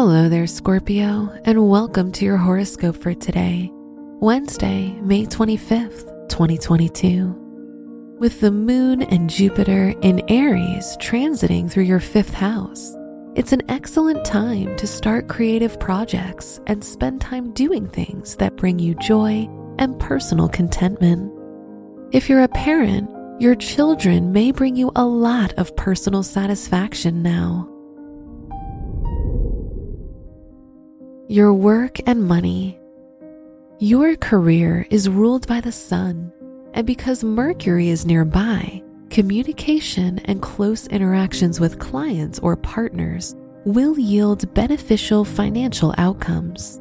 Hello there, Scorpio, and welcome to your horoscope for today, Wednesday, May 25th, 2022. With the moon and Jupiter in Aries transiting through your fifth house, it's an excellent time to start creative projects and spend time doing things that bring you joy and personal contentment. If you're a parent, your children may bring you a lot of personal satisfaction now. Your work and money. Your career is ruled by the sun, and because Mercury is nearby, communication and close interactions with clients or partners will yield beneficial financial outcomes.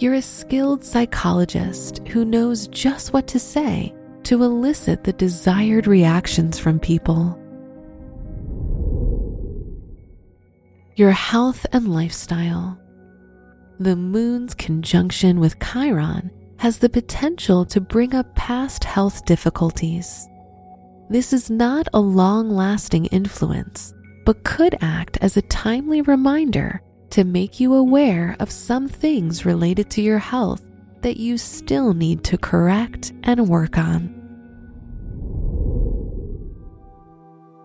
You're a skilled psychologist who knows just what to say to elicit the desired reactions from people. Your health and lifestyle the moon's conjunction with Chiron has the potential to bring up past health difficulties. This is not a long lasting influence, but could act as a timely reminder to make you aware of some things related to your health that you still need to correct and work on.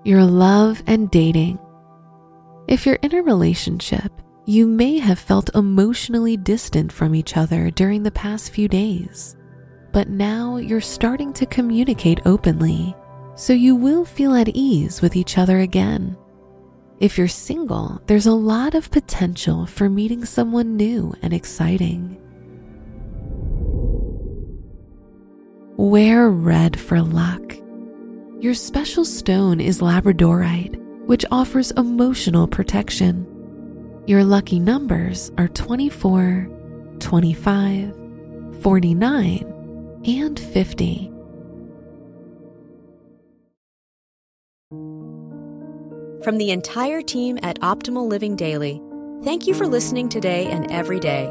Your love and dating. If you're in a relationship, you may have felt emotionally distant from each other during the past few days, but now you're starting to communicate openly, so you will feel at ease with each other again. If you're single, there's a lot of potential for meeting someone new and exciting. Wear red for luck. Your special stone is labradorite, which offers emotional protection. Your lucky numbers are 24, 25, 49, and 50. From the entire team at Optimal Living Daily, thank you for listening today and every day.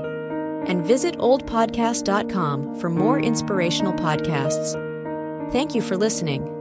And visit oldpodcast.com for more inspirational podcasts. Thank you for listening.